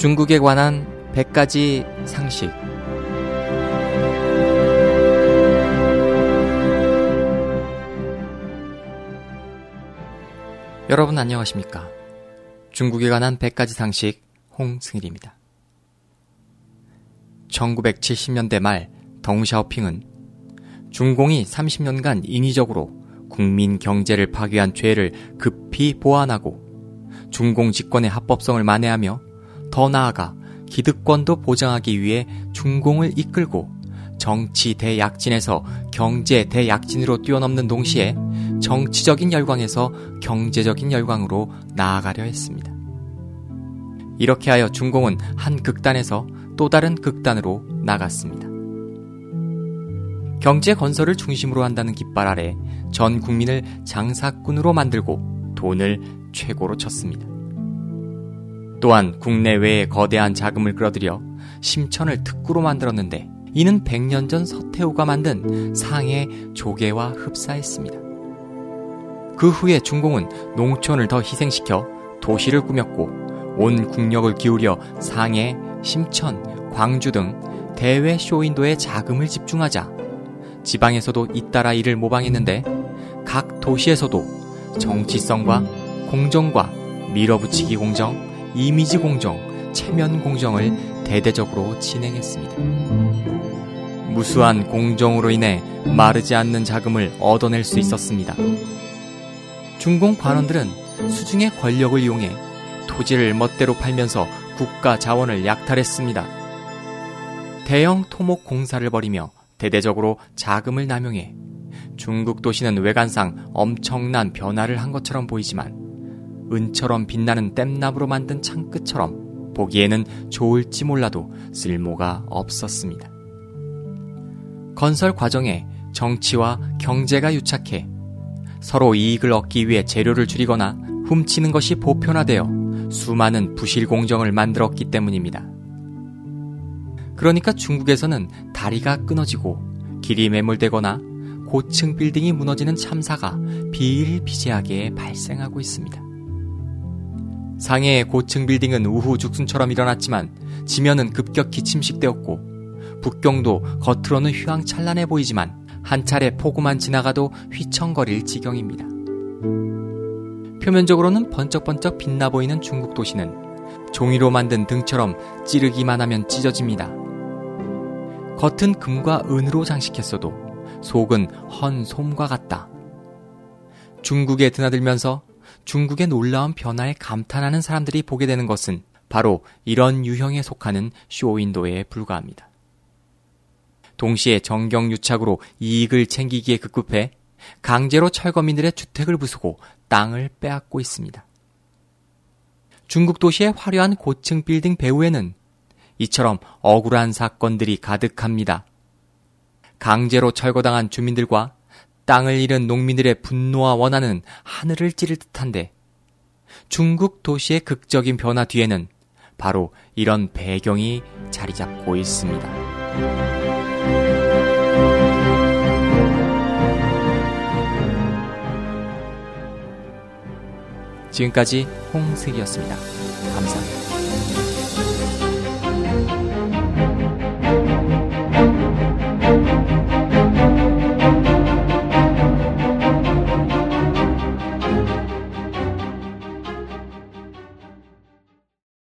중국에 관한 100가지 상식. 여러분 안녕하십니까? 중국에 관한 100가지 상식 홍승일입니다. 1970년대 말 덩샤오핑은 중공이 30년간 인위적으로 국민 경제를 파괴한 죄를 급히 보완하고 중공 집권의 합법성을 만회하며 더 나아가 기득권도 보장하기 위해 중공을 이끌고 정치 대약진에서 경제 대약진으로 뛰어넘는 동시에 정치적인 열광에서 경제적인 열광으로 나아가려 했습니다. 이렇게 하여 중공은 한 극단에서 또 다른 극단으로 나갔습니다. 경제 건설을 중심으로 한다는 깃발 아래 전 국민을 장사꾼으로 만들고 돈을 최고로 쳤습니다. 또한 국내외에 거대한 자금을 끌어들여 심천을 특구로 만들었는데 이는 100년 전 서태후가 만든 상해 조개와 흡사했습니다. 그 후에 중공은 농촌을 더 희생시켜 도시를 꾸몄고 온 국력을 기울여 상해, 심천, 광주 등 대외 쇼윈도에 자금을 집중하자 지방에서도 잇따라 이를 모방했는데 각 도시에서도 정치성과 공정과 밀어붙이기 공정, 이미지 공정, 체면 공정을 대대적으로 진행했습니다. 무수한 공정으로 인해 마르지 않는 자금을 얻어낼 수 있었습니다. 중공 관원들은 수중의 권력을 이용해 토지를 멋대로 팔면서 국가 자원을 약탈했습니다. 대형 토목 공사를 벌이며 대대적으로 자금을 남용해 중국 도시는 외관상 엄청난 변화를 한 것처럼 보이지만 은처럼 빛나는 땜나무로 만든 창끝처럼 보기에는 좋을지 몰라도 쓸모가 없었습니다. 건설 과정에 정치와 경제가 유착해 서로 이익을 얻기 위해 재료를 줄이거나 훔치는 것이 보편화되어 수많은 부실 공정을 만들었기 때문입니다. 그러니까 중국에서는 다리가 끊어지고 길이 매몰되거나 고층 빌딩이 무너지는 참사가 비일비재하게 발생하고 있습니다. 상해의 고층 빌딩은 우후 죽순처럼 일어났지만 지면은 급격히 침식되었고 북경도 겉으로는 휘황찬란해 보이지만 한 차례 폭우만 지나가도 휘청거릴 지경입니다. 표면적으로는 번쩍번쩍 빛나 보이는 중국 도시는 종이로 만든 등처럼 찌르기만 하면 찢어집니다. 겉은 금과 은으로 장식했어도 속은 헌 솜과 같다. 중국에 드나들면서 중국의 놀라운 변화에 감탄하는 사람들이 보게 되는 것은 바로 이런 유형에 속하는 쇼윈도에 불과합니다. 동시에 정경유착으로 이익을 챙기기에 급급해 강제로 철거민들의 주택을 부수고 땅을 빼앗고 있습니다. 중국 도시의 화려한 고층 빌딩 배후에는 이처럼 억울한 사건들이 가득합니다. 강제로 철거당한 주민들과 땅을 잃은 농민들의 분노와 원한은 하늘을 찌를 듯한데 중국 도시의 극적인 변화 뒤에는 바로 이런 배경이 자리 잡고 있습니다. 지금까지 홍승이었습니다. 감사합니다.